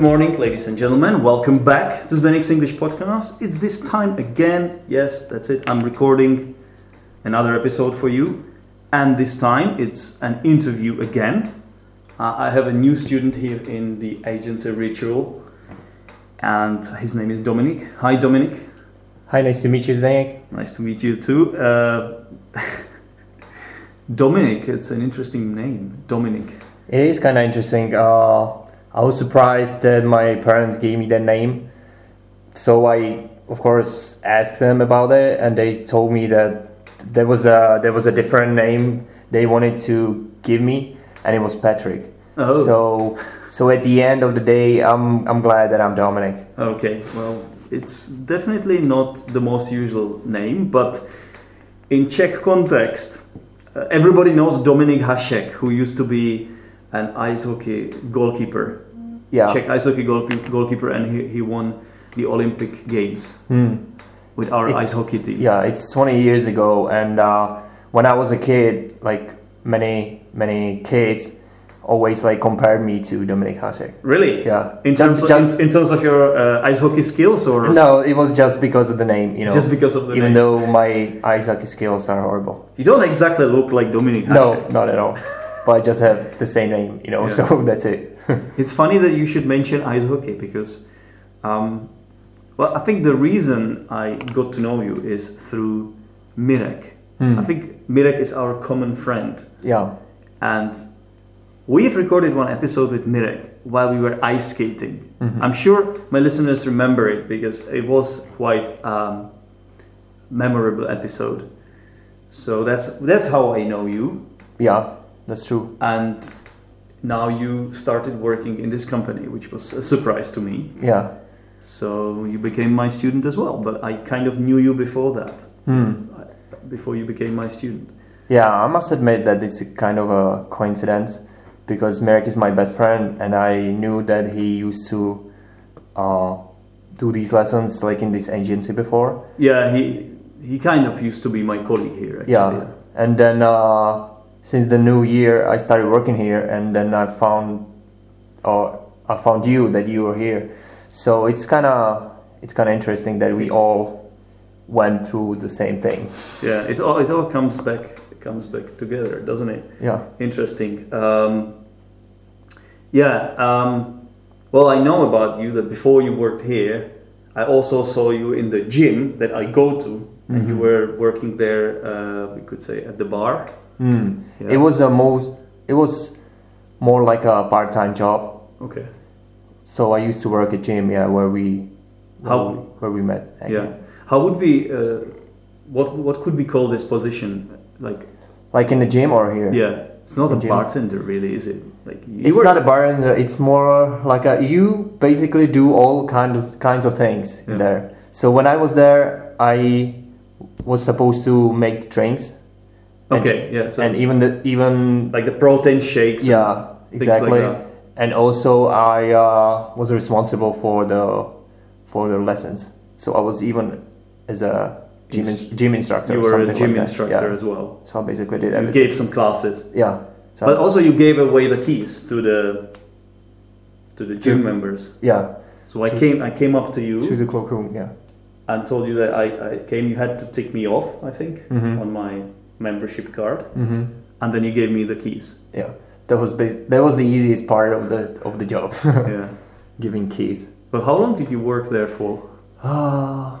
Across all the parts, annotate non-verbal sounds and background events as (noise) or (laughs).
Good morning, ladies and gentlemen. Welcome back to the next English podcast. It's this time again. Yes, that's it. I'm recording another episode for you, and this time it's an interview again. Uh, I have a new student here in the agency Ritual, and his name is Dominik. Hi, Dominik. Hi, nice to meet you, Zdenek. Nice to meet you too. Uh, (laughs) Dominik, it's an interesting name. Dominik. It is kind of interesting. Uh, I was surprised that my parents gave me that name. So I, of course, asked them about it, and they told me that there was a there was a different name they wanted to give me, and it was Patrick. Oh. So, so at the end of the day, I'm I'm glad that I'm Dominik. Okay, well, it's definitely not the most usual name, but in Czech context, uh, everybody knows Dominik Hasek, who used to be an ice hockey goalkeeper, Yeah. Czech ice hockey goalkeeper, and he, he won the Olympic Games Hmm. with our It's- ice hockey team. Yeah, it's 20 years ago, and uh, when I was a kid, like many many kids, always like compared me to Dominik Hasek. Really? Yeah. In Just- terms, of, just- in, in terms of your uh, ice hockey skills, or No, it was just because of the name, you know. just because of the even name? though my ice hockey skills are horrible. you don't exactly look like Dominik Hasek. No, not at all. (laughs) but I just have the same name, you know. Yeah. So (laughs) that's it. (laughs) It's funny that you should mention ice hockey because, um, well, I think the reason I got to know you is through Mirek. Hmm. I think Mirek is our common friend, Yeah. and we've recorded one episode with Mirek while we were ice skating. Mhm. I'm sure my listeners remember it because it was quite um, memorable episode. So that's that's how I know you, Yeah, that's true. and now you started working in this company, which was a surprise to me. Yeah. So you became my student as well, but I kind of knew you before that, Hmm. before you became my student. Yeah, I must admit that it's a kind of a coincidence because Mirek is my best friend, and I knew that he used to uh, do these lessons like in this agency before. Yeah, he he kind of used to be my colleague here. Actually. Yeah, and then uh, since the new year, I started working here, and then I found, or I found you that you were here. So it's kind of it's kind of interesting that we all went through the same thing. yeah. It all it all comes back comes back together, doesn't it? Yeah. Interesting. Um, yeah. Um, well, I know about you that before you worked here, I also saw you in the gym that I go to, and you Mhm. were working there. Uh, we could say at the bar. Hmm. Yeah. It was a most. It was more like a part-time job. Okay. So I used to work at gym, yeah, where we where How- we, where we met. Yeah. How would we? Uh, what what could we call this position? Like, Like in the gym or here? yeah, it's not a gym. bartender, really, is it? Like, you It's were- not a bartender. It's more like a, you basically do all kind of kinds of things Yeah. there. So when I was there, I was supposed to make drinks. And- Okay, yeah. So and even the even like the protein shakes. yeah exactly. Like and also I uh, was responsible for the for the lessons. So I was even as a gym in, gym instructor. You or were a gym like instructor Yeah. as well. So I basically did You gave some classes, yeah. So but also you gave away the keys to the to the gym To- members. yeah, So I to- came I came up to you to the cloakroom. Yeah. and told you that I, I came. You had to tick me off, I think, Mhm. on my membership card, hmm and then you gave me the keys. Yeah, that was bas- that was the easiest part of the of the job, (laughs) yeah. giving keys. Well, how long did you work there for? Uh,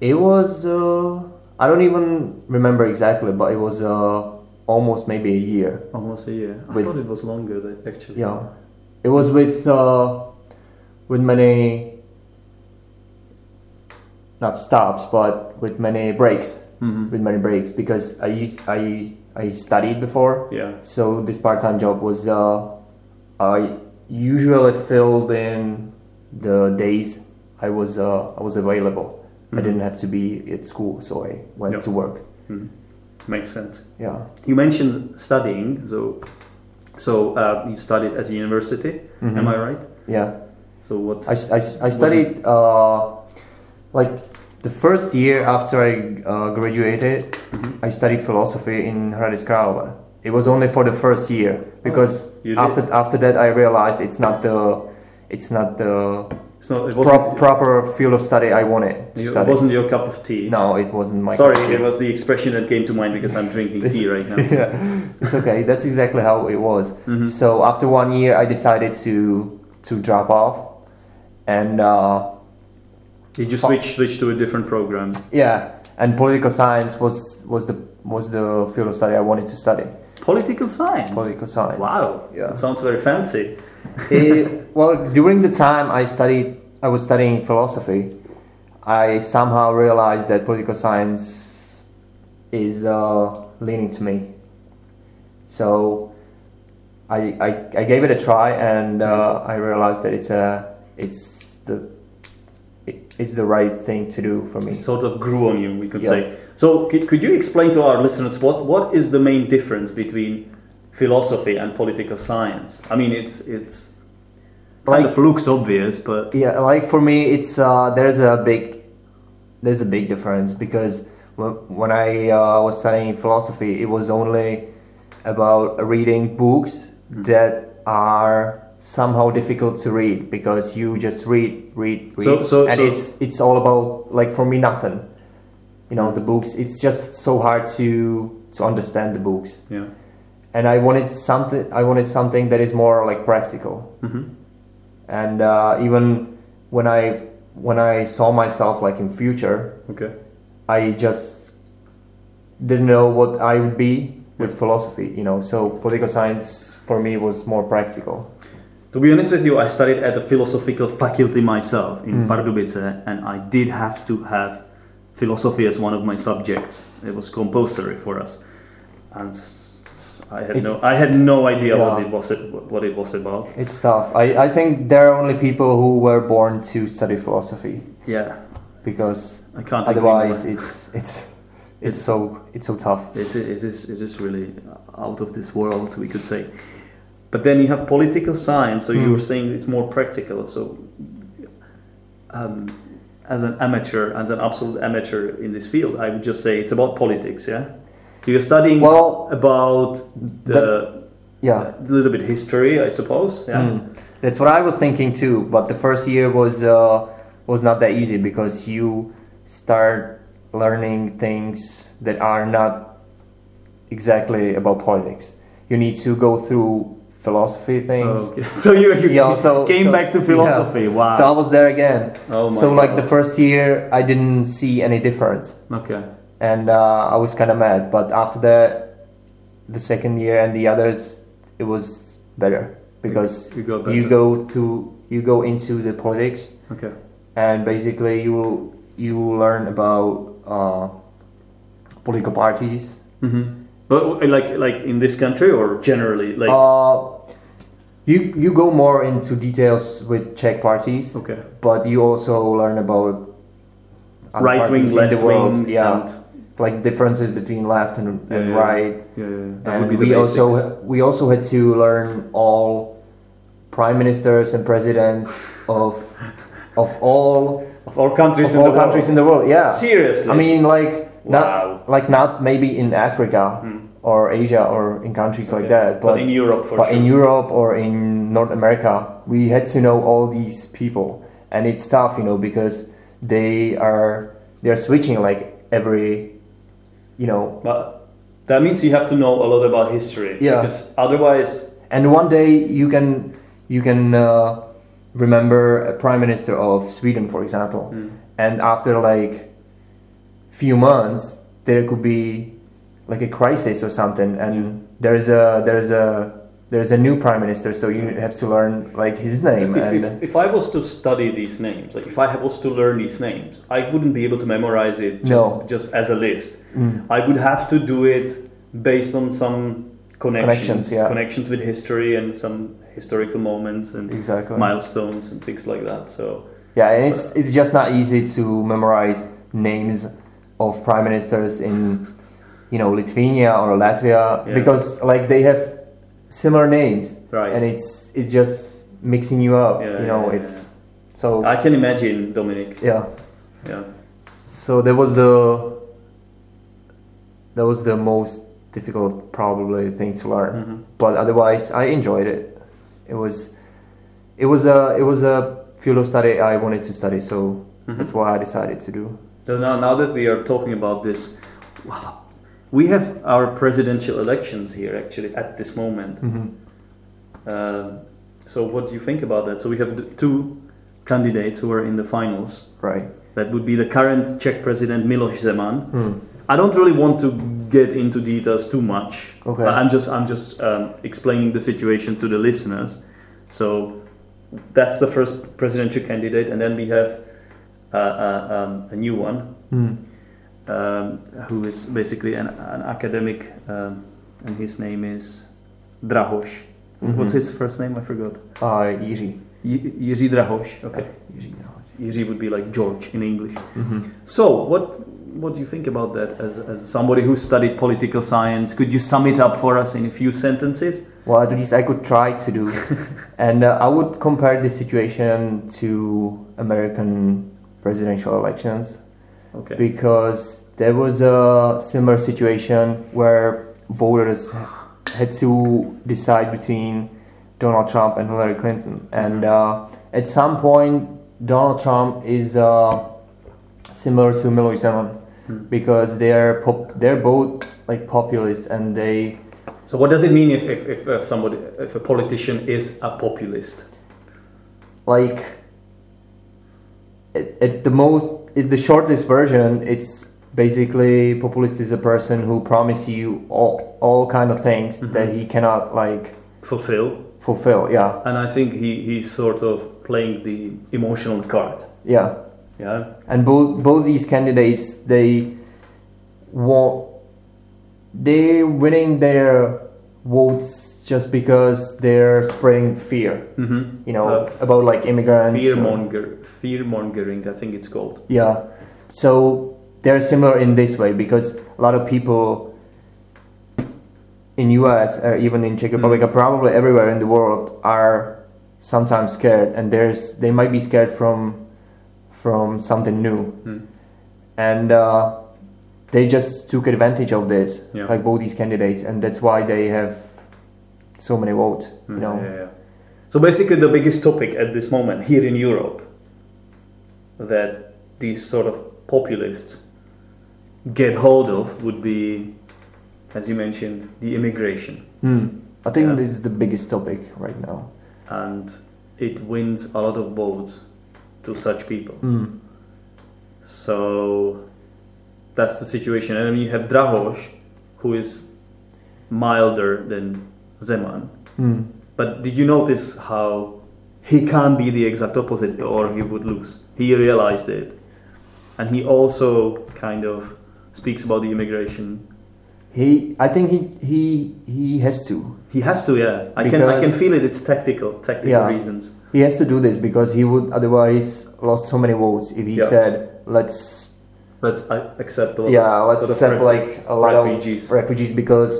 it was uh, I don't even remember exactly, but it was uh, almost maybe a year. Almost a year. I With- thought it was longer than actually. Yeah, it was with uh, with many not stops, but with many breaks. Mhm. With many breaks because I used, I I studied before, Yeah. So this part-time job was uh, I usually filled in the days I was uh, I was available. I Mhm. didn't have to be at school, so I went Yep. to work. Mhm. Makes sense. Yeah. You mentioned studying, so so uh, you studied at the university. Mhm. Am I right? Yeah. So what? I, I, I studied uh, like the first year after I uh, graduated. Mhm. I studied philosophy in Hradec Králové. It was only for the first year because Oh, after after that I realized it's not the it's not the It's not. It wasn't. proper field of study I wanted to you- it wasn't your cup of tea. no, it wasn't my. Sorry, cup of it was the expression that came to mind because I'm drinking tea right now. (laughs) yeah, it's okay. That's exactly how it was. Mhm. So after one year, I decided to to drop off, and uh, Did you switch switch to a different program? yeah, and political science was was the was the field of study I wanted to study. Political science. Political science. Wow, Yeah. that sounds very fancy. It- (laughs) well, during the time I studied, I was studying philosophy. I somehow realized that political science is uh, leaning to me. So I, I, I gave it a try, and uh, I realized that it's a it's the it's the right thing to do for me. It sort of grew on you, we could Yeah. say. So, could, could you explain to our listeners what, what is the main difference between philosophy and political science? I mean, it's it's kind Like- of looks obvious, but Yeah, like for me, it's uh, there's a big there's a big difference because wh- when I uh, was studying philosophy, it was only about reading books that are somehow difficult to read because you just read, read, read, So- so- and so- it's it's all about like for me nothing. You know, the books. It's just so hard to to understand the books, yeah. and I wanted something. I wanted something that is more like practical hmm and uh, even when I when I saw myself like in future, Okay. I just didn't know what I would be with philosophy, you know. So political science for me was more practical. To be honest with you, I studied at a philosophical faculty myself in Mm. Pardubice, and I did have to have philosophy as one of my subjects. It was compulsory for us, and I had It's- no I had no idea what it was what it was about. It's tough. I, I think there are only people who were born to study philosophy Yeah, because I can't. otherwise it's it's (laughs) it's so it's so tough. It, it is it is really out of this world, we could say. But then you have political science, so you Hmm. were saying it's more practical. So, um, as an amateur, as an absolute amateur in this field, I would just say it's about politics. Yeah, so you're studying Well, about the, yeah. a little bit history, I suppose. Yeah. Mm. That's what I was thinking too. But the first year was uh, was not that easy because you start learning things that are not exactly about politics. You need to go through philosophy things. Okay. (laughs) So you, you Yeah, so- (laughs) came so- back to philosophy. Wow. So I was there again. oh my so like the first year, I didn't see any difference, Okay. and uh, I was kind of mad. But after that, the second year and the others, it was better because You got you go to you go into the politics Okay. and basically you you learn about uh, political parties hmm But like like in this country or generally like uh, you you go more into details with Czech parties okay but you also learn about right wing in left the world wing yeah like differences between left and, Yeah, and yeah, right yeah, yeah, and would be the we basics. also we also had to learn all prime ministers and presidents (laughs) of of all of all countries of in all the countries world. in the world yeah Seriously, I mean, like Wow. not like not maybe in Africa Hmm. Or Asia or in countries like that, but, but in Europe for but sure. in Europe or in North America, we had to know all these people, and it's tough, you know, because they are they are switching like every, you know, but that means you have to know a lot about history. Yeah. Because otherwise, and one day you can you can uh, remember a prime minister of Sweden, for example, hmm, and after like few months there could be like a crisis or something and there's a there's a there's a new prime minister so you have to learn like his name if, and if, if I was to study these names, like if I was to learn these names, I wouldn't be able to memorize it just, No. just as a list. Mm. I would have to do it based on some connections, Connections, yeah. connections with history and some historical moments and exactly milestones and things like that. So yeah and it's it's just not easy to memorize names of prime ministers in you know Lithuania or Latvia Yeah. because like they have similar names right, and it's it's just mixing you up Yeah, you know yeah, it's so I can imagine Dominik. yeah Yeah. So that was the that was the most difficult probably thing to learn. Mhm. But otherwise I enjoyed it. It was it was a it was a field of study I wanted to study, so Mhm. that's what I decided to do. So now, now that we are talking about this, wow, we have our presidential elections here actually at this moment. Mm-hmm. Um, so what do you think about that? So we have two candidates who are in the finals. Right. That would be the current Czech president Miloš Zeman. Hmm. I don't really want to get into details too much. Okay. I'm just I'm just um, explaining the situation to the listeners. So that's the first presidential candidate, and then we have uh, uh, um, a new one Hmm. Um, who is basically an, an academic, um, and his name is Drahoš. Mhm. What's his first name? I forgot. Uh, Jiří. Jiří Drahoš. Okay. Jiří, no. Jiří would be like George in English. Mhm. So, what what do you think about that as, as somebody who studied political science? Could you sum it up for us in a few sentences? Well, at least I could try to do. (laughs) and uh, I would compare this situation to American presidential elections Okay. because there was a similar situation where voters had to decide between Donald Trump and Hillary Clinton. And uh, at some point, Donald Trump is uh, similar to Miloš Zeman Hmm. because they're pop- they're both like populist and they So, what does it mean if, if, if, if somebody, if a politician is a populist? like at, at the most at the shortest version it's basically populist is a person who promises you all, all kind of things Mhm. that he cannot like Fulfill. fulfill yeah And I think he, he's sort of playing the emotional card. yeah Yeah. and both both these candidates they want they're winning their votes just because they're spreading fear Mm-hmm. you know Uh, about like immigrants Fear monger, fear mongering, I think it's called. Yeah. So they're similar in this way because a lot of people in US or even in Czech Republic Mm. or probably everywhere in the world are sometimes scared and there's they might be scared from from something new Mm. and uh, they just took advantage of this Yeah. like both these candidates and that's why they have so many votes you Mm, know yeah, yeah. So basically, the biggest topic at this moment here in Europe that these sort of populists get hold of would be, as you mentioned, the immigration, Hmm. I think Yeah. this is the biggest topic right now and it wins a lot of votes to such people. Hmm. So that's the situation. And then you have Drahoš, who is milder than Zeman. Hmm. But did you notice how he can't be the exact opposite or he would lose? He realized it. And he also kind of speaks about the immigration. He, I think he he he has to. He has to, yeah. I can I can feel it. It's tactical, tactical Yeah. reasons. He has to do this because he would otherwise lost so many votes if he Yeah. said let's Let's uh, accept. A lot yeah let's of accept like a lot refugees. of refugees because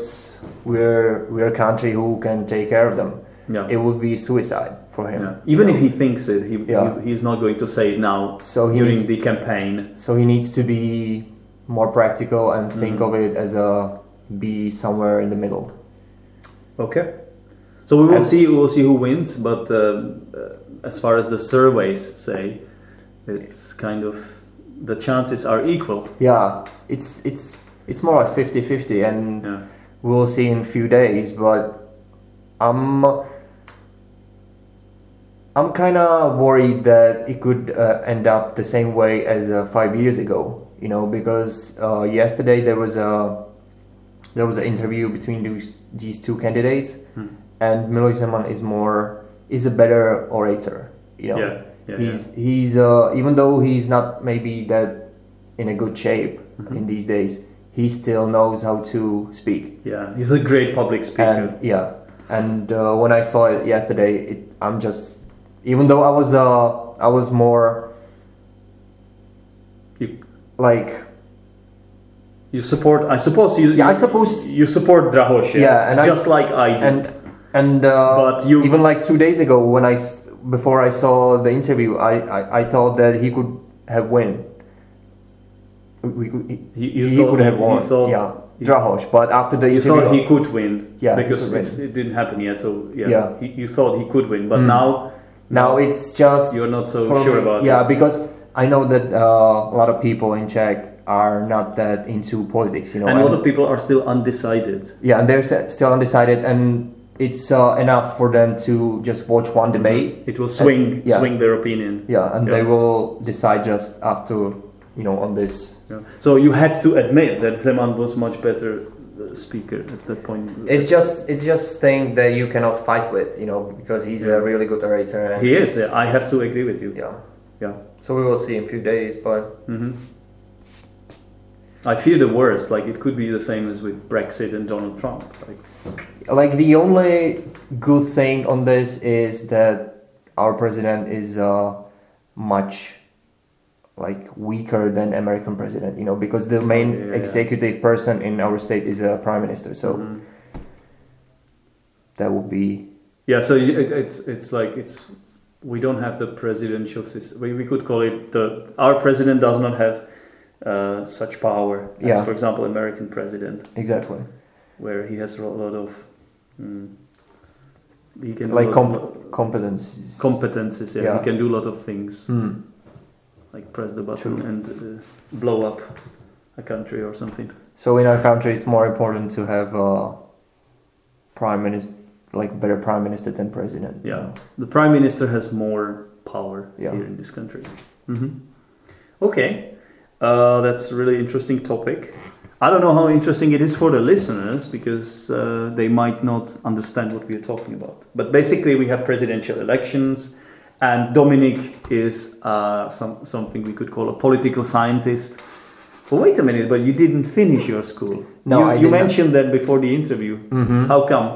we're we're a country who can take care of them. Yeah. It would be suicide for him. yeah. Even if he thinks it, he, Yeah. he he's not going to say it now so he during needs, the campaign. so he needs to be more practical and think Mhm. of it as a be somewhere in the middle. Okay. So we will And- see. We will see who wins. But um, uh, as far as the surveys say, it's kind of the chances are equal. Yeah, it's it's it's more like 50-50 and Yeah. We'll see in a few days but i'm i'm kind of worried that it could uh, end up the same way as uh, five years ago you know because uh, yesterday there was a there was an interview between these these two candidates Hmm. and Miloš Zeman is more is a better orator you know Yeah. Yeah. he's he's uh, even though he's not maybe that in a good shape Mhm. in these days he still knows how to speak yeah. He's a great public speaker. and yeah and uh, when i saw it yesterday it, i'm just even though i was uh i was more You- like you support. I suppose you. yeah i suppose you support Drahoš. Yeah. Yeah, and I- just like I do. and and uh, But you- even like two days ago when I before i saw the interview i i, I thought that he could have win we could he, He- you he thought could have won thought- yeah Drahoš, but after the you thought he could win. Yeah, Because it didn't happen yet. So yeah. Yeah. He, you thought he could win, but Mm. now Now it's just You're not so sure me- about yeah, it. because I know that uh, a lot of people in Czech are not that into politics, you know. and a lot and- of people are still undecided. yeah, and they're still undecided, and it's uh, enough for them to just watch one debate. It will swing yeah. swing their opinion. Yeah, and they will decide just after, you know, on this. Yeah. So you had to admit that Zeman was much better uh, speaker at that point. It's just it's just thing that you cannot fight with, you know, because he's a really good orator. And he is. Yeah, I have to agree with you. Yeah. Yeah. So we will see in a few days, but hmm I fear the worst. Like it could be the same as with Brexit and Donald Trump. Like like the only good thing on this is that our president is uh, much like weaker than American president, you know, because the main Yeah, executive person in our state is a prime minister. So mhm. that would be yeah. So it, it's it's like it's we don't have the presidential system. We, we could call it the our president does not have uh, such power as, Yeah. for example, American president, exactly where he has a lot of. Mm, he can like comp- competences. competences. Yeah, Yeah. he can do a lot of things. Hmm. Like press the button True. and uh, blow up a country or something. So in our country, it's more important to have a prime minister, like better prime minister than president. Yeah. The prime minister has more power Yeah. here in this country. hmm Okay, uh, that's a really interesting topic. I don't know how interesting it is for the listeners because uh, they might not understand what we are talking about. But basically, we have presidential elections, and Dominik is uh, some, something we could call a political scientist. But wait a minute, but you didn't finish your school. No, you, I you not. mentioned that before the interview. Mhm. How come?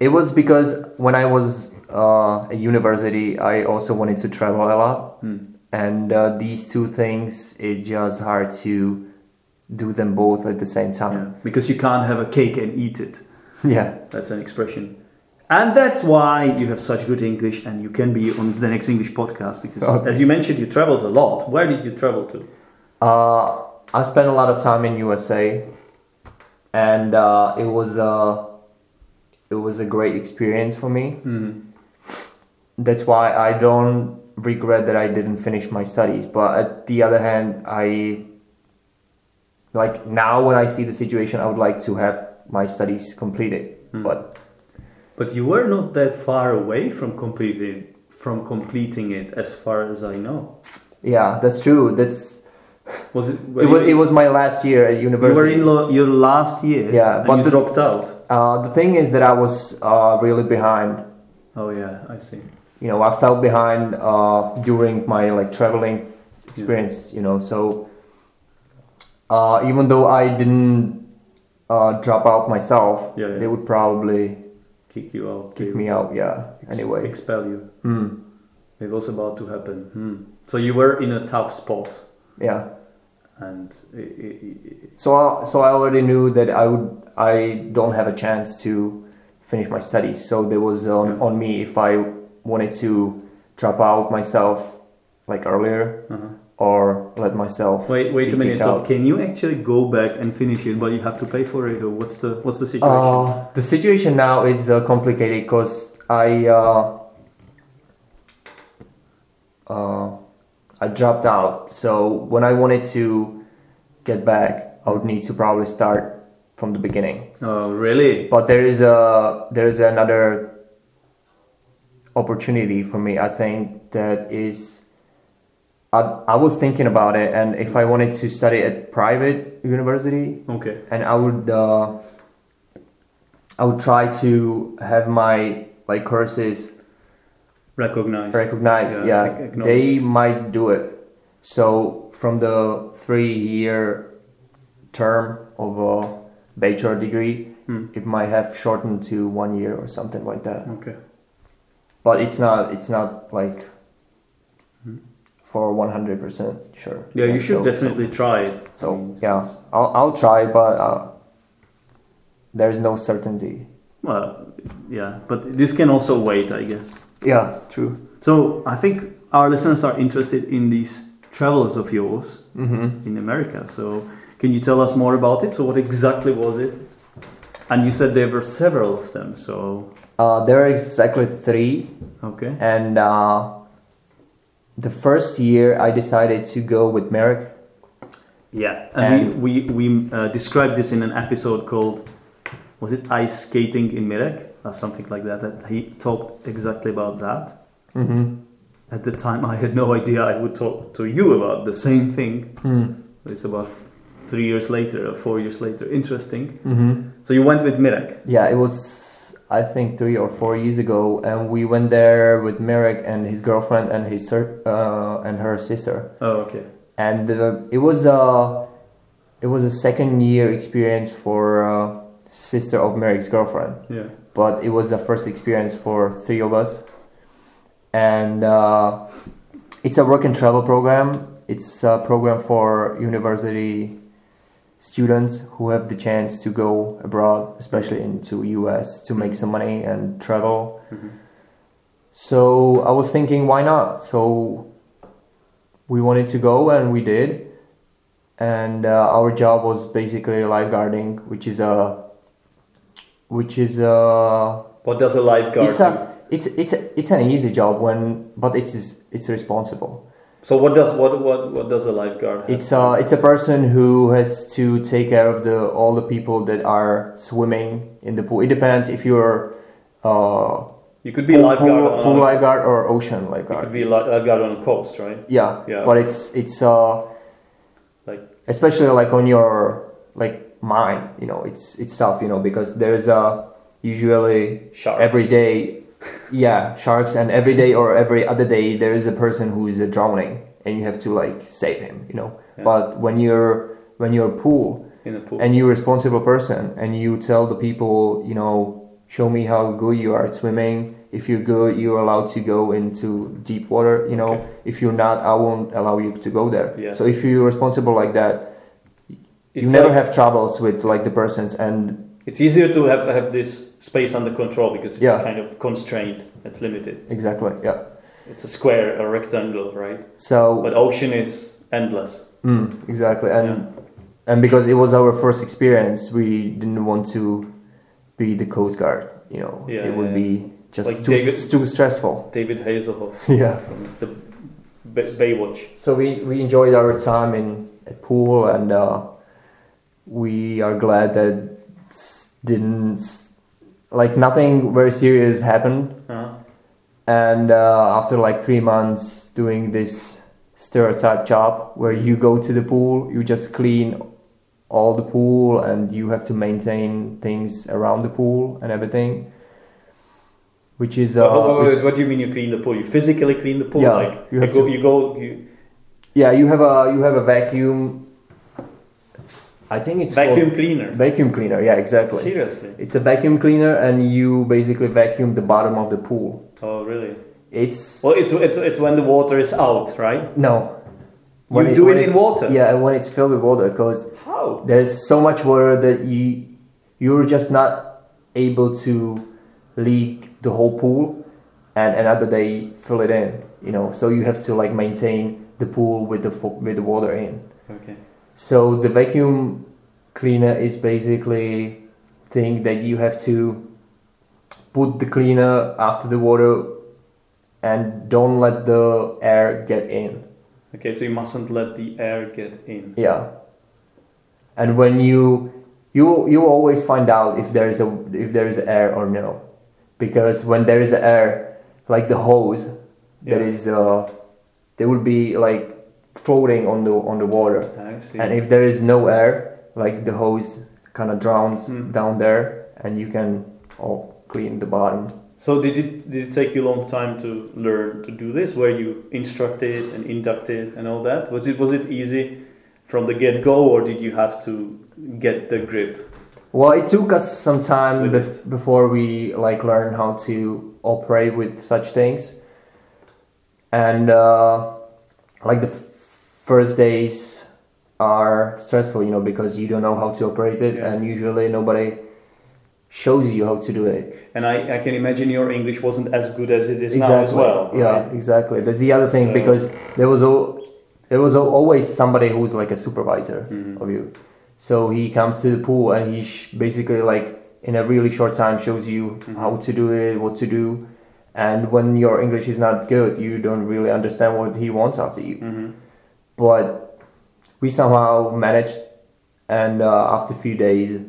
It was because when I was uh, at university, I also wanted to travel a lot, Hmm. and uh, these two things it's just hard to do them both at the same time. Yeah, time. because you can't have a cake and eat it. (laughs) Yeah. That's an expression. And that's why you have such good English and you can be on the next English podcast because, Okay. as you mentioned, you traveled a lot. Where did you travel to? Uh, I spent a lot of time in USA, and uh, it was uh, it was a great experience for me. That's why I don't regret that I didn't finish my studies. But at the other hand, I like now when I see the situation, I would like to have my studies completed. But But you were not that far away from completing from completing it, as far as I know. yeah, that's true. That's Was it? it was, it was my last year at university. you were in your last year. Yeah, but you the- dropped out. uh, the thing is that I was uh, really behind Oh yeah, I see. you know i fell behind uh, during my like traveling experience you know so uh, even though i didn't uh, drop out myself Yeah, yeah. they would probably Kick you out. kick me out yeah ex- anyway expel you. Hmm. It was about to happen. Hmm. So you were in a tough spot, yeah and i- i- i- so I, so i already knew that i would i don't have a chance to finish my studies so there was on, Yeah. on me if i wanted to drop out myself like earlier uh-huh. Or let myself Wait, wait a minute. So can you actually go back and finish it, but you have to pay for it, or what's the what's the situation? Uh, the situation now is uh, complicated because I uh, uh, I dropped out. So when I wanted to get back, I would need to probably start from the beginning. oh, really? But there is a there is another opportunity for me. I think that is. I, I was thinking about it, and if I wanted to study at private university, Okay. and I would uh, I would try to have my like courses Recognized. recognized. Yeah, Yeah, they might do it. So from the three year term of a bachelor degree, Hmm. it might have shortened to one year or something like that. Okay. But it's not. It's not like Hmm. For one hundred percent sure. Yeah, you should so- so- definitely try it. So, I mean, yeah, I'll I'll try, but uh, there's no certainty. Well, yeah, but this can also wait, I guess. Yeah, true. So I think our listeners are interested in these travels of yours Mm-hmm. in America. So can you tell us more about it? So what exactly was it? And you said there were several of them. So Uh, there are exactly three. Okay. And uh, the first year, I decided to go with Mirek. Yeah, and, And- we we, we uh, described this in an episode called was it ice skating in Mirek or something like that. That he talked exactly about that. Mm-hmm. At the time, I had no idea I would talk to you about the same thing. Mm. It's about three years later or four years later. Interesting. Mm-hmm. So you went with Mirek. Yeah, it was I think three or four years ago, and we went there with Mirek and his girlfriend and his uh, and her sister. Oh, okay. and uh, it was a it was a second year experience for uh, sister of Mirek's girlfriend, Yeah. but it was the first experience for three of us, and uh, it's a work and travel program. It's a program for university students who have the chance to go abroad, especially into US, to make some money and travel. Mhm. So I was thinking, why not? So we wanted to go, and we did. And uh, our job was basically lifeguarding, which is a, which is a, What does a lifeguard it's do? a, it's it's a, it's an easy job when, but it's it's responsible. So what does what what what does a lifeguard? Have? It's a it's a person who has to take care of the all the people that are swimming in the pool. It depends if you're uh, you could be pool, lifeguard pool, pool lifeguard or ocean you lifeguard. could be li- lifeguard on a coast, right? Yeah, Yeah. but it's it's uh Like especially like on your like mind, you know, it's it's tough, you know, because there's uh usually sharks. every day, yeah, sharks, and every day or every other day there is a person who is uh, drowning, and you have to like save him, you know. Yeah. But when you're when you're pool in a pool. and you're a responsible person and you tell the people, you know, show me how good you are at swimming. If you're good, you're allowed to go into deep water. You know, Okay. if you're not, I won't allow you to go there. Yes. So if you're responsible like that, you It's never like- have troubles with like the persons and It's easier to have have this space under control because it's Yeah. kind of constrained. It's limited. exactly yeah. It's a square, a rectangle, right? So But ocean is endless. mm, exactly and Yeah. and because it was our first experience, we didn't want to be the coast guard. You know, Yeah, it would be just Like too, David- too stressful. David Hasselhoff (laughs) yeah. from the Bay- Baywatch. So we, we enjoyed our time in at pool, and uh, we are glad that didn't like nothing very serious happened. Uh-huh. And uh, after like three months doing this stereotype job, where you go to the pool, you just clean all the pool, and you have to maintain things around the pool and everything. Which is uh, What- what, which- what, what do you mean you clean the pool? You physically clean the pool? Yeah, like you you, have go, to- you go, you yeah, you have a you have a vacuum. I think it's vacuum cleaner. Vacuum cleaner, yeah, exactly. Seriously? It's a vacuum cleaner, and you basically vacuum the bottom of the pool. Oh, really? It's Well, it's it's it's when the water is out, right? no. You do it in water? Yeah, when it's filled with water, because How? there's so much water that you you're just not able to leak the whole pool, and another day fill it in. You know, so you have to like maintain the pool with the fo- with the water in. Okay. So the vacuum cleaner is basically thing that you have to put the cleaner after the water and don't let the air get in. Okay, so you mustn't let the air get in. Yeah. And when you you you always find out if there is a if there is air or no. Because when there is air, like the hose that Yeah. is uh they will be like floating on the on the water. And if there is no air, like the hose kind of drowns Mm. down there, and you can all clean the bottom. So did it did it take you a long time to learn to do this? Were you instructed and inducted and all that? Was it was it easy from the get go, or did you have to get the grip? Well, it took us some time bef- before we like learn how to operate with such things, and uh, like the f- first days are stressful, you know, because you don't know how to operate it, Yeah. and usually nobody shows you how to do it. And I, I can imagine your English wasn't as good as it is now as well. Yeah, right? exactly. That's the other thing So- because there was al- there was always somebody who's like a supervisor Mhm. of you. So he comes to the pool and he sh- basically like in a really short time shows you Mhm. how to do it, what to do, and when your English is not good, you don't really understand what he wants out of you. hmm But we somehow managed, and uh, after a few days,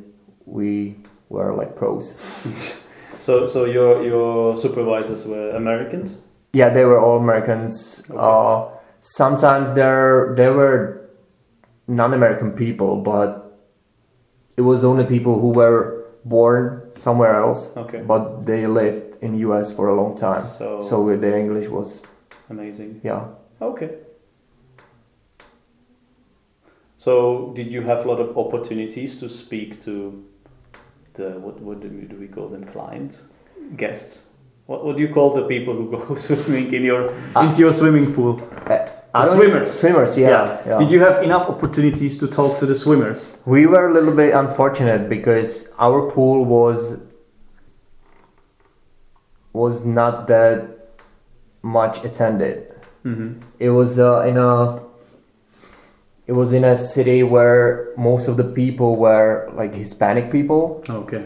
we were like pros. (laughs) So, so your your supervisors were Americans. Yeah, they were all Americans. Okay. Uh, sometimes there there were non-American people, but it was only people who were born somewhere else, Okay. but they lived in US for a long time. So, So their English was amazing. yeah. Okay. So, did you have a lot of opportunities to speak to the what what do we, do we call them clients, guests? What, what do you call the people who go (laughs) swimming in your into your swimming pool? Don't- swimmers. Swimmers, yeah, yeah. Did you have enough opportunities to talk to the swimmers? We were a little bit unfortunate because our pool was was not that much attended. Mm-hmm. It was uh, in a it was in a city where most of the people were like Hispanic people, Okay.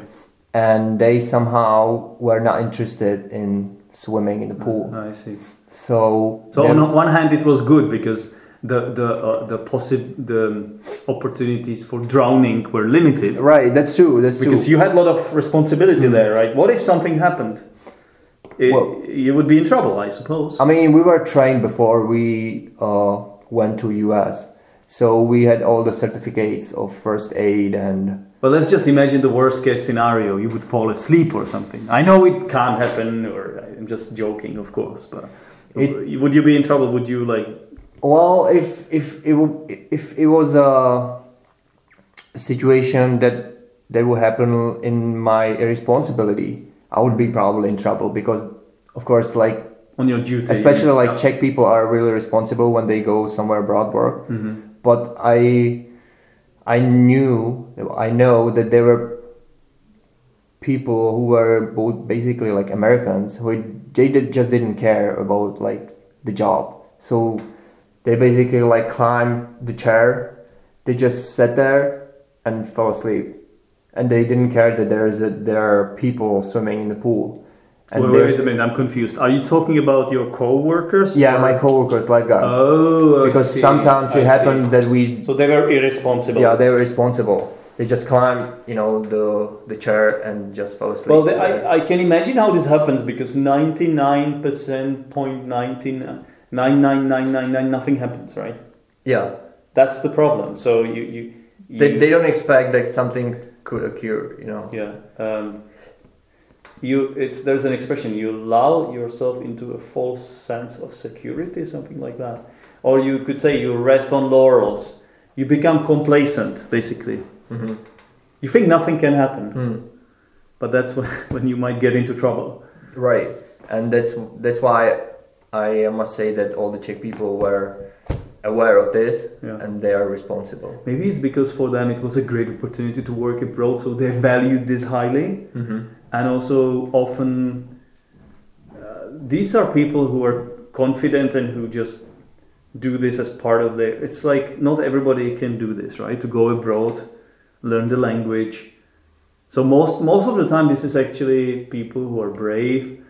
and they somehow were not interested in swimming in the pool. I see. So So on one hand, it was good because the the uh, the possi- the opportunities for drowning were limited. right, that's true. That's Because true. you had a lot of responsibility Mm. there, right? What if something happened? I- Well- you would be in trouble, I suppose. I mean, we were trained before we uh, went to US, so we had all the certificates of first aid and Well, let's just imagine the worst case scenario. You would fall asleep or something. I know it can't happen, or I'm just joking, of course. But It- would you be in trouble? Would you like? Well, if if it if it was a situation that that would happen in my irresponsibility, I would be probably in trouble because, of course, like On your duty, especially like yeah. Czech people are really responsible when they go somewhere abroad work. Mhm. But I I knew I know that there were people who were both basically like Americans who they did, just didn't care about like the job. So they basically like climbed the chair, they just sat there and fell asleep, and they didn't care that there is a, there are people swimming in the pool. And Wait, there's wait a minute, I'm confused. Are you talking about your co-workers? yeah, or- my coworkers lifeguards Oh, I because see. sometimes I it see. happened that we So they were irresponsible. yeah they were responsible. They just climbed you know the the chair and just fell asleep. Well, the, I, I can imagine how this happens because 99% point 19, 99999 nothing happens, right? yeah, That's the problem. So you, you, you they, they don't expect that something could occur. You know. yeah. Um, you, it's there's an expression. You lull yourself into a false sense of security, something like that, or you could say you rest on laurels. You become complacent, basically. Mm-hmm. You think nothing can happen, Hmm. but that's (laughs) when, when you might get into trouble. Right, and that's that's why I must say that all the Czech people were aware of this Yeah. and they are responsible. Maybe it's because for them it was a great opportunity to work abroad, so they valued this highly. Mm-hmm. And also, often, uh, these are people who are confident and who just do this as part of their. It's like not everybody can do this, right? To go abroad, learn the language. So most most of the time, this is actually people who are brave,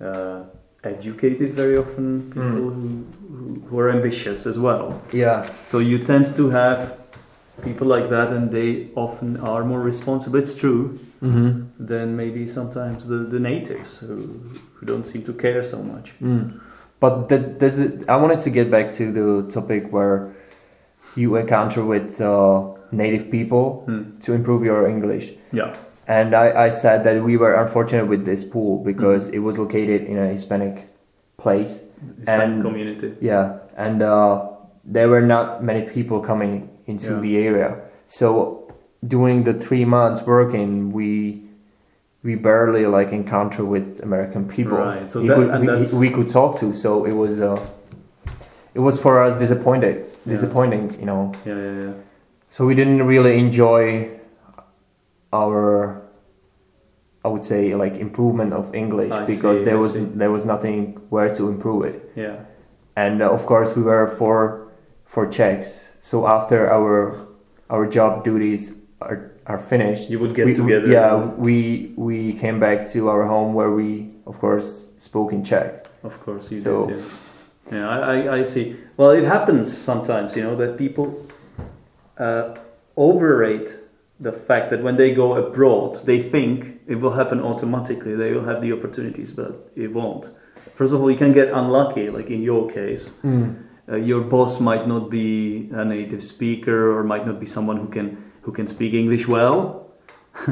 uh, educated. Very often, people who, who who are ambitious as well. Yeah, So you tend to have people like that, and they often are more responsible. It's true mm-hmm. than maybe sometimes the, the natives who, who don't seem to care so much. Mm. But that, that's the, I wanted to get back to the topic where you encounter with uh, native people Hmm. to improve your English. Yeah. And I, I said that we were unfortunate with this pool because it was located in a Hispanic place. Hispanic And- community. Yeah, and uh, there were not many people coming into Yeah. the area. So during the three months working, we we barely like encounter with American people. Right, so that- could- we, we could talk to. So it was uh, it was for us disappointed, Yeah. disappointing, you know. Yeah, yeah, yeah. So we didn't really enjoy our I would say like improvement of English I because see, there I was see. there was nothing where to improve it Yeah. and uh, of course we were for for checks so after our our job duties are, are finished You would get we, together. yeah we we came back to our home where we of course, spoke in Czech. Of course, you So- did. Yeah, yeah I, I, see. Well, it happens sometimes, you know, that people uh, overrate the fact that when they go abroad, they think it will happen automatically. They will have the opportunities, but it won't. First of all, you can get unlucky, like in your case. Uh, your boss might not be a native speaker or might not be someone who can who can speak English well. (laughs)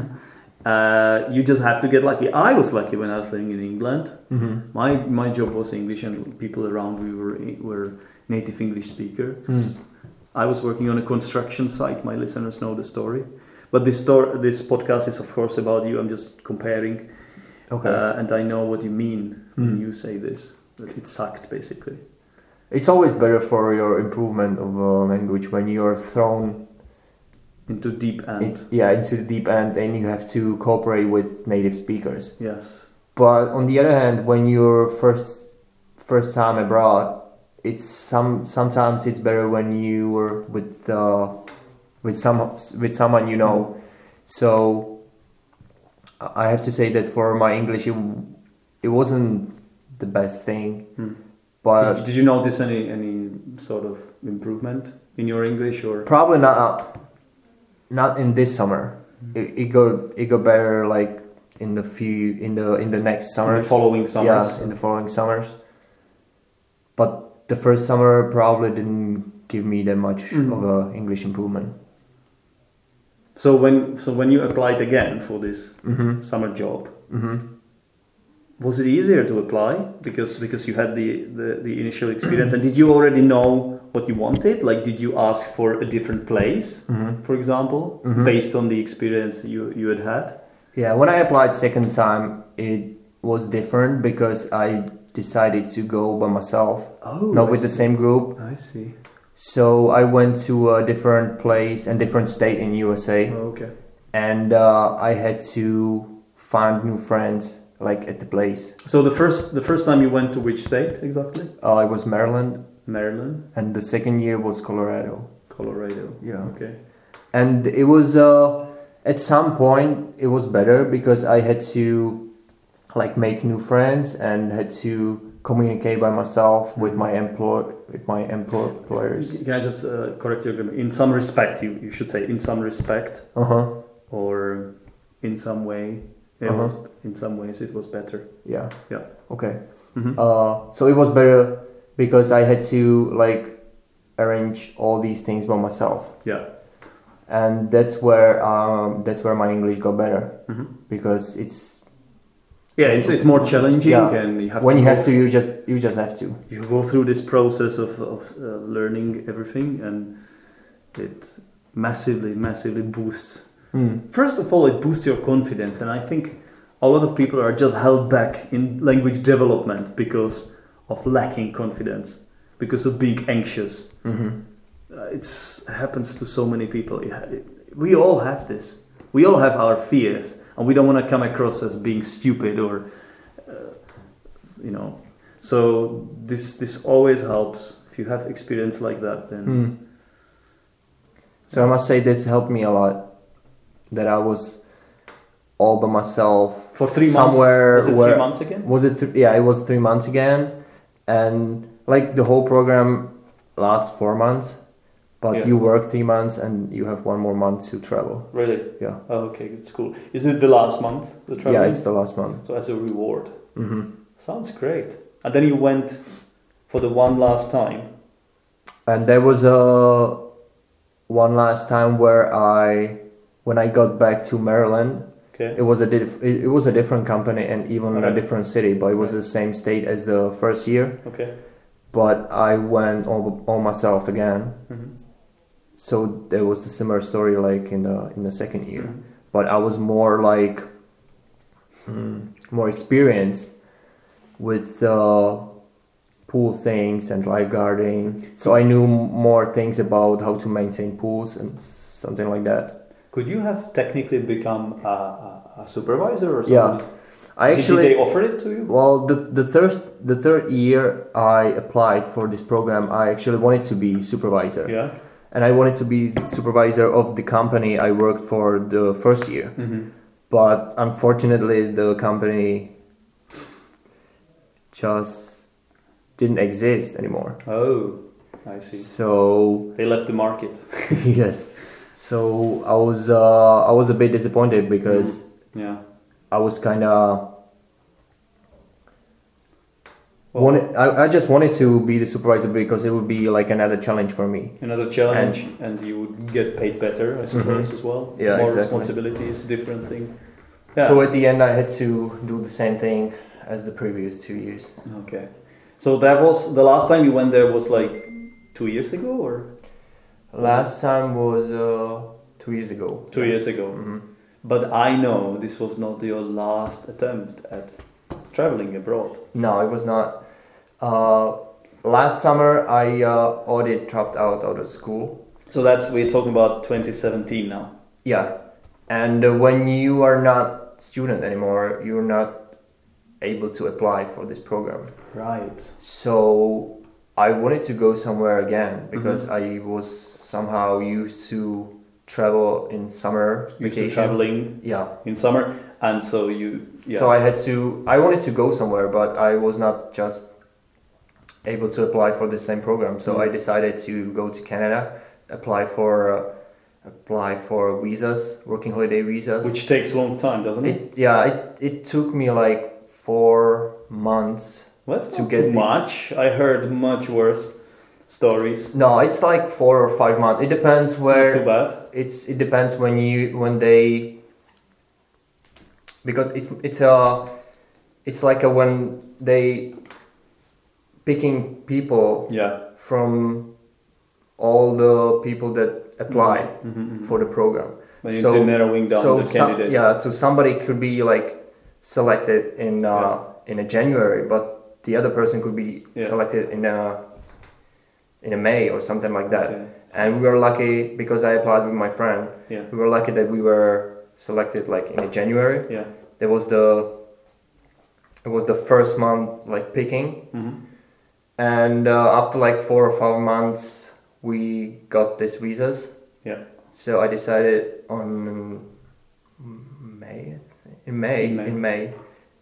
uh, you just have to get lucky. I was lucky when I was living in England. Mm-hmm. My my job was English, and people around me were were native English speakers. I was working on a construction site. My listeners know the story, but this story, this podcast is of course about you. I'm just comparing, Okay. uh, and I know what you mean when Hmm. you say this. It sucked basically. It's always better for your improvement of a language when you're thrown Into deep end. it, yeah into the deep end and you have to cooperate with native speakers. yes. But on the other hand, when you're first first time abroad, it's some sometimes it's better when you were with uh, with some with someone you know. So I have to say that for my English, it, it wasn't the best thing, Hmm. But did, did you notice any any sort of improvement in your English or? Probably not up, not in this summer. It, it go it go better like in the few in the in the next summer. the following summers. Yeah, in the following summers. But the first summer probably didn't give me that much Mm. of a English improvement. So when so when you applied again for this Mm-hmm. summer job, Mm-hmm. Was it easier to apply because because you had the, the, the initial experience and did you already know what you wanted? Like did you ask for a different place, Mm-hmm. for example, Mhm. based on the experience you, you had had? Yeah, when I applied second time, it was different because I decided to go by myself, Oh, not with the same group. I see. So I went to a different place and different state in USA. okay. and uh, I had to find new friends like at the place. So the first the first time you went to which state exactly? Uh, it was Maryland, Maryland, and the second year was Colorado. Colorado. Yeah, Okay. and it was uh, at some point it was better because I had to like make new friends and had to communicate by myself with my employ with my employ- employers. Can I just uh, correct you? In some respect, you, you should say in some respect Uh huh. or in some way. It Uh-huh. was, in some ways, it was better. Yeah. Yeah. Okay. Mhm. Uh, so it was better because I had to like arrange all these things by myself. Yeah. and that's where um, that's where my English got better Mhm. because it's Yeah, it's, it's more challenging, Yeah. and you have when you have to you just you just have to you go through this process of, of uh, learning everything, and it massively, massively boosts. mm. First of all, it boosts your confidence, and I think a lot of people are just held back in language development because of lacking confidence, because of being anxious. hmm Uh, it's happens to so many people. It, it, we all have this. We all have our fears, and we don't want to come across as being stupid or, uh, you know. So this this always helps. If you have experience like that, then Mm. so I must say this helped me a lot that I was all by myself for three somewhere months. Was it where three months again? was it th- yeah it was three months again and like the whole program lasts four months but Yeah. you work three months and you have one more month to travel Really? yeah Oh, okay, that's cool. Is it the last month? The travel? yeah it's the last month so as a reward. hmm Sounds great. And then you went for the one last time. and there was a one last time where I when I got back to Maryland Okay. it was a diff- it, was a different company and even Okay. a different city but it was the same state as the first year Okay. but I went all, all myself again Mhm. so there was the similar story like in the in the second year Mhm. but I was more like mm, more experienced with uh, pool things and lifeguarding so I knew more things about how to maintain pools and something like that Could you have technically become a, a, supervisor or something? Yeah. I actually did they offer it to you? Well, the the third the third year I applied for this program, I actually wanted to be supervisor, Yeah. and I wanted to be supervisor of the company I worked for the first year. Mm-hmm. But unfortunately, the company just didn't exist anymore. Oh, I see. So They left the market. (laughs) yes, so I was uh, I was a bit disappointed because Yeah. I was kind of Well, wanted I, I just wanted to be the supervisor because it would be like another challenge for me. Another challenge, and, you would get paid better, I suppose, as well. Mm-hmm. Yeah, More exactly. responsibilities, different thing. Yeah. So at the end, I had to do the same thing as the previous two years. okay. So that was the last time you went there was like two years ago, or Last time was uh, two years ago. two years ago. hmm But I know this was not your last attempt at traveling abroad. No, it was not. Uh, last summer, I uh, already dropped out of school. So that's we're talking about 2017 now. Yeah, and uh, when you are not student anymore, you're not able to apply for this program. Right. So I wanted to go somewhere again because I was somehow used to travel in summer Used to traveling Yeah. in summer, and so you yeah. So I had to. I wanted to go somewhere, but I was not just able to apply for the same program. So I Mhm. decided to go to Canada, apply for uh, apply for visas, working holiday visas. which takes a long time, doesn't it? it yeah it it took me like four months. Well, that's to get too much. I heard much worse stories. No, it's like four or five months. It depends It's where. not too bad. it's it depends when you when they because it's it's a it's like a when they picking people Yeah. from all the people that apply Mm-hmm. for the program you So- narrowing down so the some, candidates. yeah so somebody could be like selected in uh, Yeah. in a January but the other person could be Yeah. selected in a in May or something like that Okay. and we were lucky because I applied with my friend. Yeah. We were lucky that we were selected like in January. Yeah. It was the it was the first month like picking, Mhm. and uh, after like four or five months, we got these visas. Yeah. So I decided on May, in May, In May. in May,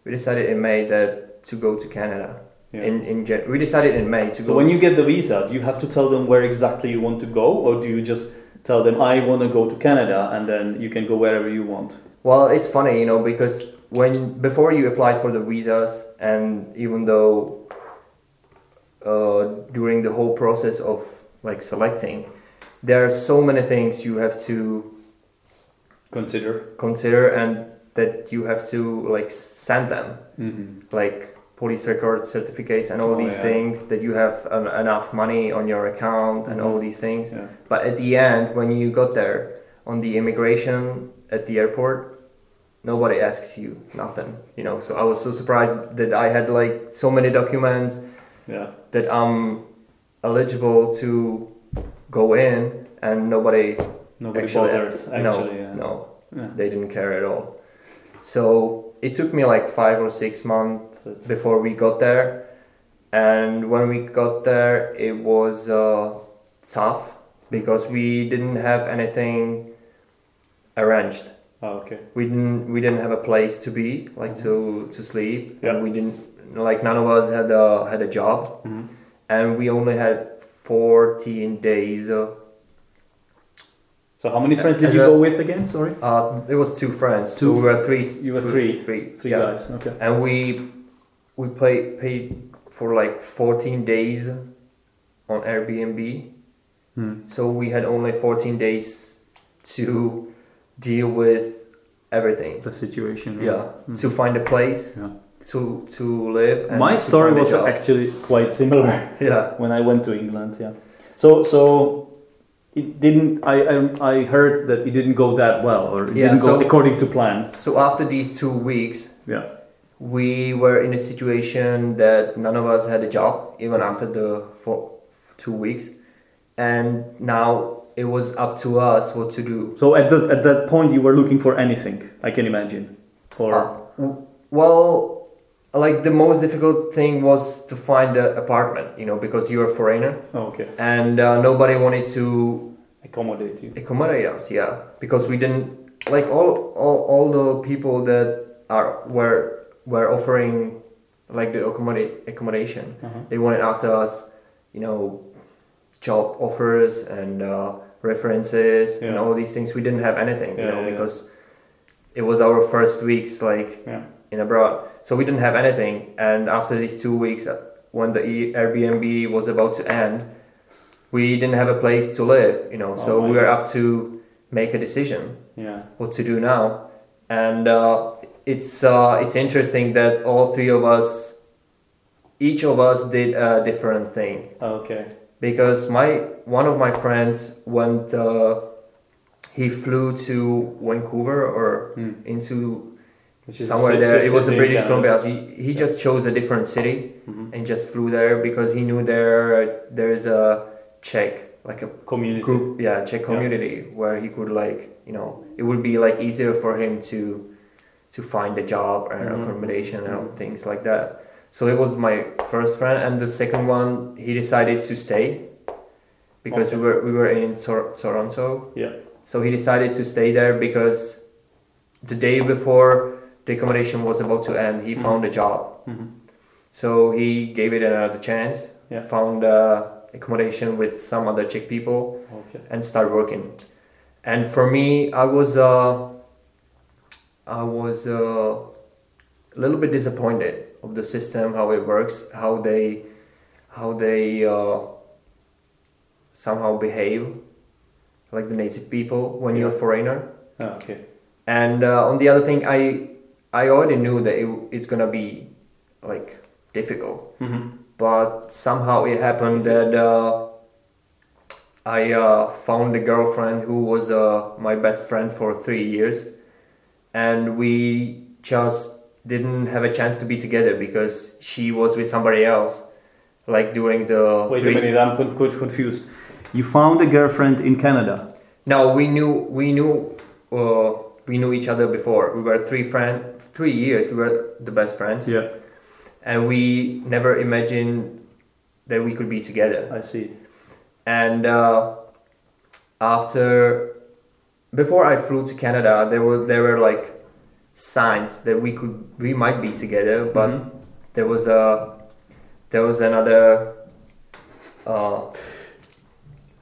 we decided in May that to go to Canada. Yeah. In in Jan- we decided in May to So go. when you get the visa, do you have to tell them where exactly you want to go, or do you just tell them I want to go to Canada, and then you can go wherever you want? Well, it's funny, you know, because when before you apply for the visas, and even though uh, during the whole process of like selecting, there are so many things you have to Consider. consider and that you have to like send them, Mm-hmm. like police record certificates and all Oh, these yeah. things that you have en- enough money on your account and all Mhm. these things. Yeah. But at the end, when you got there on the immigration at the airport, nobody asks you nothing. You know, so I was so surprised that I had like so many documents Yeah. that I'm eligible to go in, and nobody Nobody actually bothered. Actually, no, yeah. no, they didn't care at all. So it took me like five or six months It's- before we got there, and when we got there, it was uh, tough because we didn't have anything arranged. oh, okay. We didn't we didn't have a place to be like to to sleep, Yeah. and we didn't like none of us had a had a job, Mhm. and we only had fourteen days. Uh, So how many friends did you a- go with again? Sorry. uh, it was two friends. Two- So we were three. you were three. Three. Three yeah. guys. Okay. and we we pay, paid for like 14 days on airbnb Hmm. so we had only 14 days to deal with everything The situation. yeah Mhm. to find a place Yeah. to to live and My story was actually quite similar. (laughs) yeah (laughs) when I went to England. Yeah. So so it didn't. I I, I heard that it didn't go that well, or it Yeah, didn't go so- according to plan. so after these two weeks Yeah. We were in a situation that none of us had a job even after the four, two weeks and now it was up to us what to do So at that at that point, you were looking for anything. I can imagine. Or Uh, well, like the most difficult thing was to find an apartment, you know, because you're a foreigner oh, okay, and uh, nobody wanted to accommodate you. accommodate us. Yeah, because we didn't like all all, all the people that are were were offering like the accommodate accommodation. Uh-huh. They wanted after us, you know, job offers and uh, references and all these things. We didn't have anything, you know, yeah, yeah. because it was our first weeks like Yeah. in abroad. So we didn't have anything. And after these two weeks, uh, when the Airbnb was about to end, we didn't have a place to live, you know. Oh so we were God. up to make a decision Yeah. what to do now. And uh, it's uh, it's interesting that all three of us, each of us did a different thing. Okay. Because my one of my friends went, uh, he flew to Vancouver or Hmm. into Which is somewhere there. It was the British Canada. Columbia. He, he just chose a different city Mhm. and just flew there because he knew there there's a Czech like a Community. group yeah Czech community where he could like you know it would be like easier for him to to find a job and Mhm. accommodation and Mhm. things like that. So it was my first friend, and the second one he decided to stay because Okay. we were we were in Tor- Toronto. Yeah. So he decided to stay there because the day before the accommodation was about to end, he Mhm. found a job. Mhm. So he gave it another chance. Yeah. Found accommodation with some other Czech people Okay. and start working. And for me, I was uh, I was uh, a little bit disappointed of the system, how it works, how they how they uh, somehow behave like the native people when you're a foreigner. Ah, okay. And uh, on the other thing, I I already knew that it, it's gonna be like difficult Mhm. but somehow it happened that uh, I uh, found a girlfriend who was uh, my best friend for three years, and we just didn't have a chance to be together because she was with somebody else. Like during the Wait three- a minute, I'm con- con- confused. You found a girlfriend in Canada. No, we knew we knew uh, we knew each other before. We were three friend, three years. We were the best friends, Yeah. and we never imagined that we could be together. I see. and uh, after before I flew to Canada, there were there were like signs that we could we might be together, but Mhm. there was a there was another uh,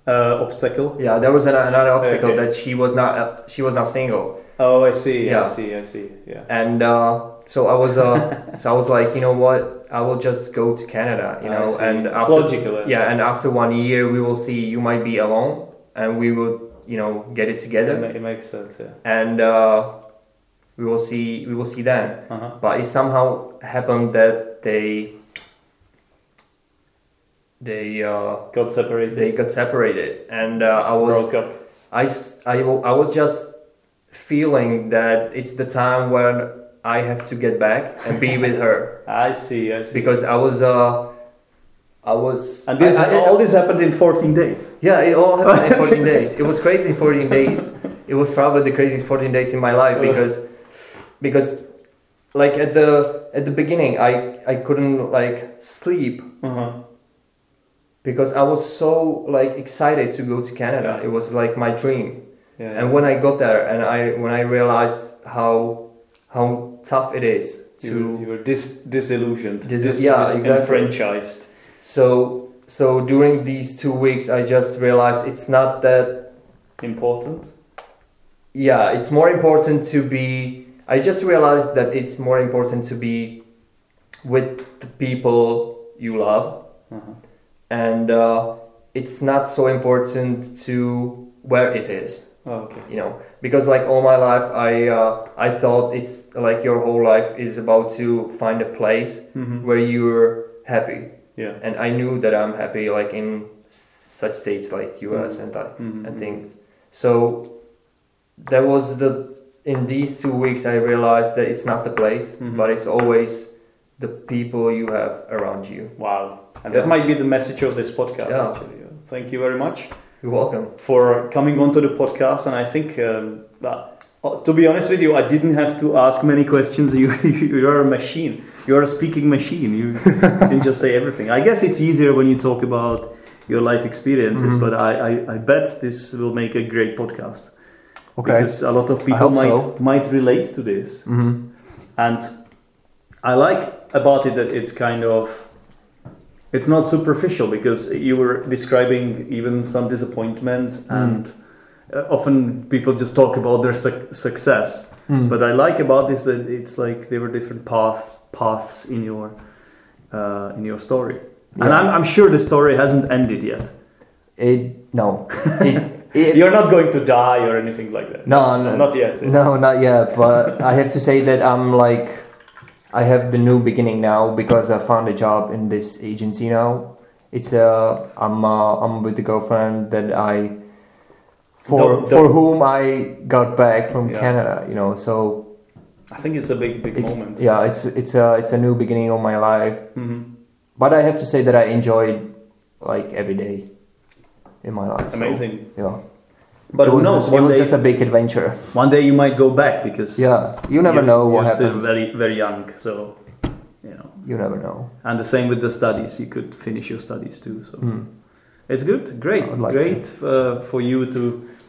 Uh, obstacle. yeah there was an, another obstacle Okay. that she was not uh, she was not single, Oh, I see. I see. I see. Yeah. and uh, so I was uh, (laughs) so I was like you know what I will just go to Canada you know and it's after logical. eh? yeah and after one year we will see you might be alone and we will you know get it together it makes sense. Yeah. and uh, we will see we will see then Uh-huh. but it somehow happened that they they uh, Got separated. they got separated and uh, I was broke up. I, I, I was just feeling that it's the time when I have to get back and be with her (laughs) I see. I see. because I was uh, I was and this I- I- all this happened in 14 days. Yeah, it all happened in (laughs) 14 days. It was crazy 14 days. It was probably the craziest 14 days in my life because because like at the at the beginning I I couldn't like sleep Uh-huh. because I was so like excited to go to Canada. It was like my dream. Yeah. And when I got there and I when I realized how how tough it is to you, were- you were dis- disillusioned, Dis- dis- yeah, disenfranchised. So so during these 2 weeks I just realized it's not that Important. yeah it's more important to be i just realized that it's more important to be with the people you love Uh-huh. and uh, it's not so important to where it is Oh, okay. you know because like all my life i uh, i thought it's like your whole life is about to find a place Mhm. where you're happy Yeah. and i knew that i'm happy like in such states like us and I, Mhm. I think so. that was the in these two weeks I realized that it's not the place, Mhm. but it's always the people you have around you. Wow. And Yeah. that might be the message of this podcast, Yeah. actually. Thank you very much You're welcome. for coming onto the podcast. And I think, um, that, uh, to be honest with you, I didn't have to ask many questions. (laughs) You, you are a machine. You are a speaking machine. You can just say everything. I guess it's easier when you talk about your life experiences, Mhm. but I, I, I bet this will make a great podcast. Okay. Because a lot of people might, so. might relate to this. Mm-hmm. And I like about it that it's kind of it's not superficial because you were describing even some disappointments Hmm. and uh, often people just talk about their suc success Mm. but i like about this that it's like there were different paths paths in your uh, in your story and I'm, I'm sure the story hasn't ended yet It no. (laughs) It, it, you're not going to die or anything like that no, no, not yet No, not yet. But I have to say that I'm like, I have the new beginning now because I found a job in this agency now. It's a I'm uh, I'm with the girlfriend that I for Don't- for whom I got back from Yeah. Canada. You know, so i think it's a big big it's moment yeah, it's it's a it's a new beginning of my life. hmm But I have to say that I enjoyed like every day in my life. so, amazing yeah, but it who was, knows it one was day just a big adventure. one day you might go back because Yeah, you never know you're what still happens. very very young so you know You never know. and the same with the studies you could finish your studies too so Mm. It's good. Great. Like great uh, for you to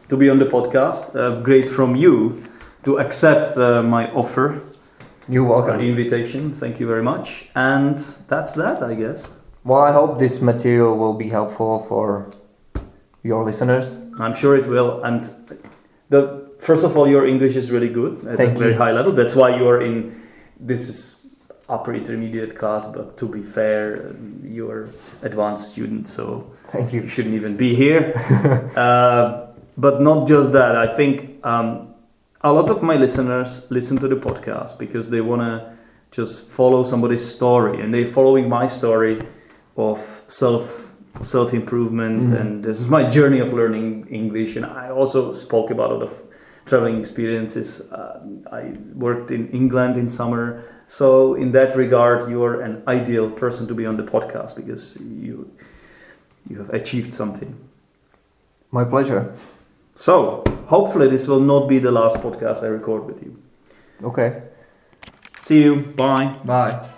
to be on the podcast. Uh, great from you to accept uh, my offer. You're welcome. invitation. Thank you very much. And that's that i guess. Well, I hope this material will be helpful for your listeners. i'm sure it will. And the first of all your english is really good at Thank a very you. high level. That's why you're in this is upper intermediate class but to be fair you're advanced student so Thank you you. shouldn't even be here. (laughs) uh, but not just that. I think um, a lot of my listeners listen to the podcast because they want to just follow somebody's story, and they're following my story of self self improvement, Mhm. and this is my journey of learning English. And I also spoke about a lot of traveling experiences. Uh, I worked in England in summer. So in that regard, you're an ideal person to be on the podcast because you you have achieved something. My pleasure. So, hopefully, this will not be the last podcast I record with you. Okay. See you. Bye. Bye.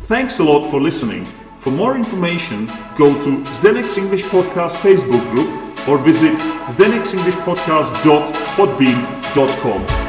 Thanks a lot for listening. For more information, go to Zdenek's English Podcast Facebook group or visit zdenek'senglishpodcast.podbean.com.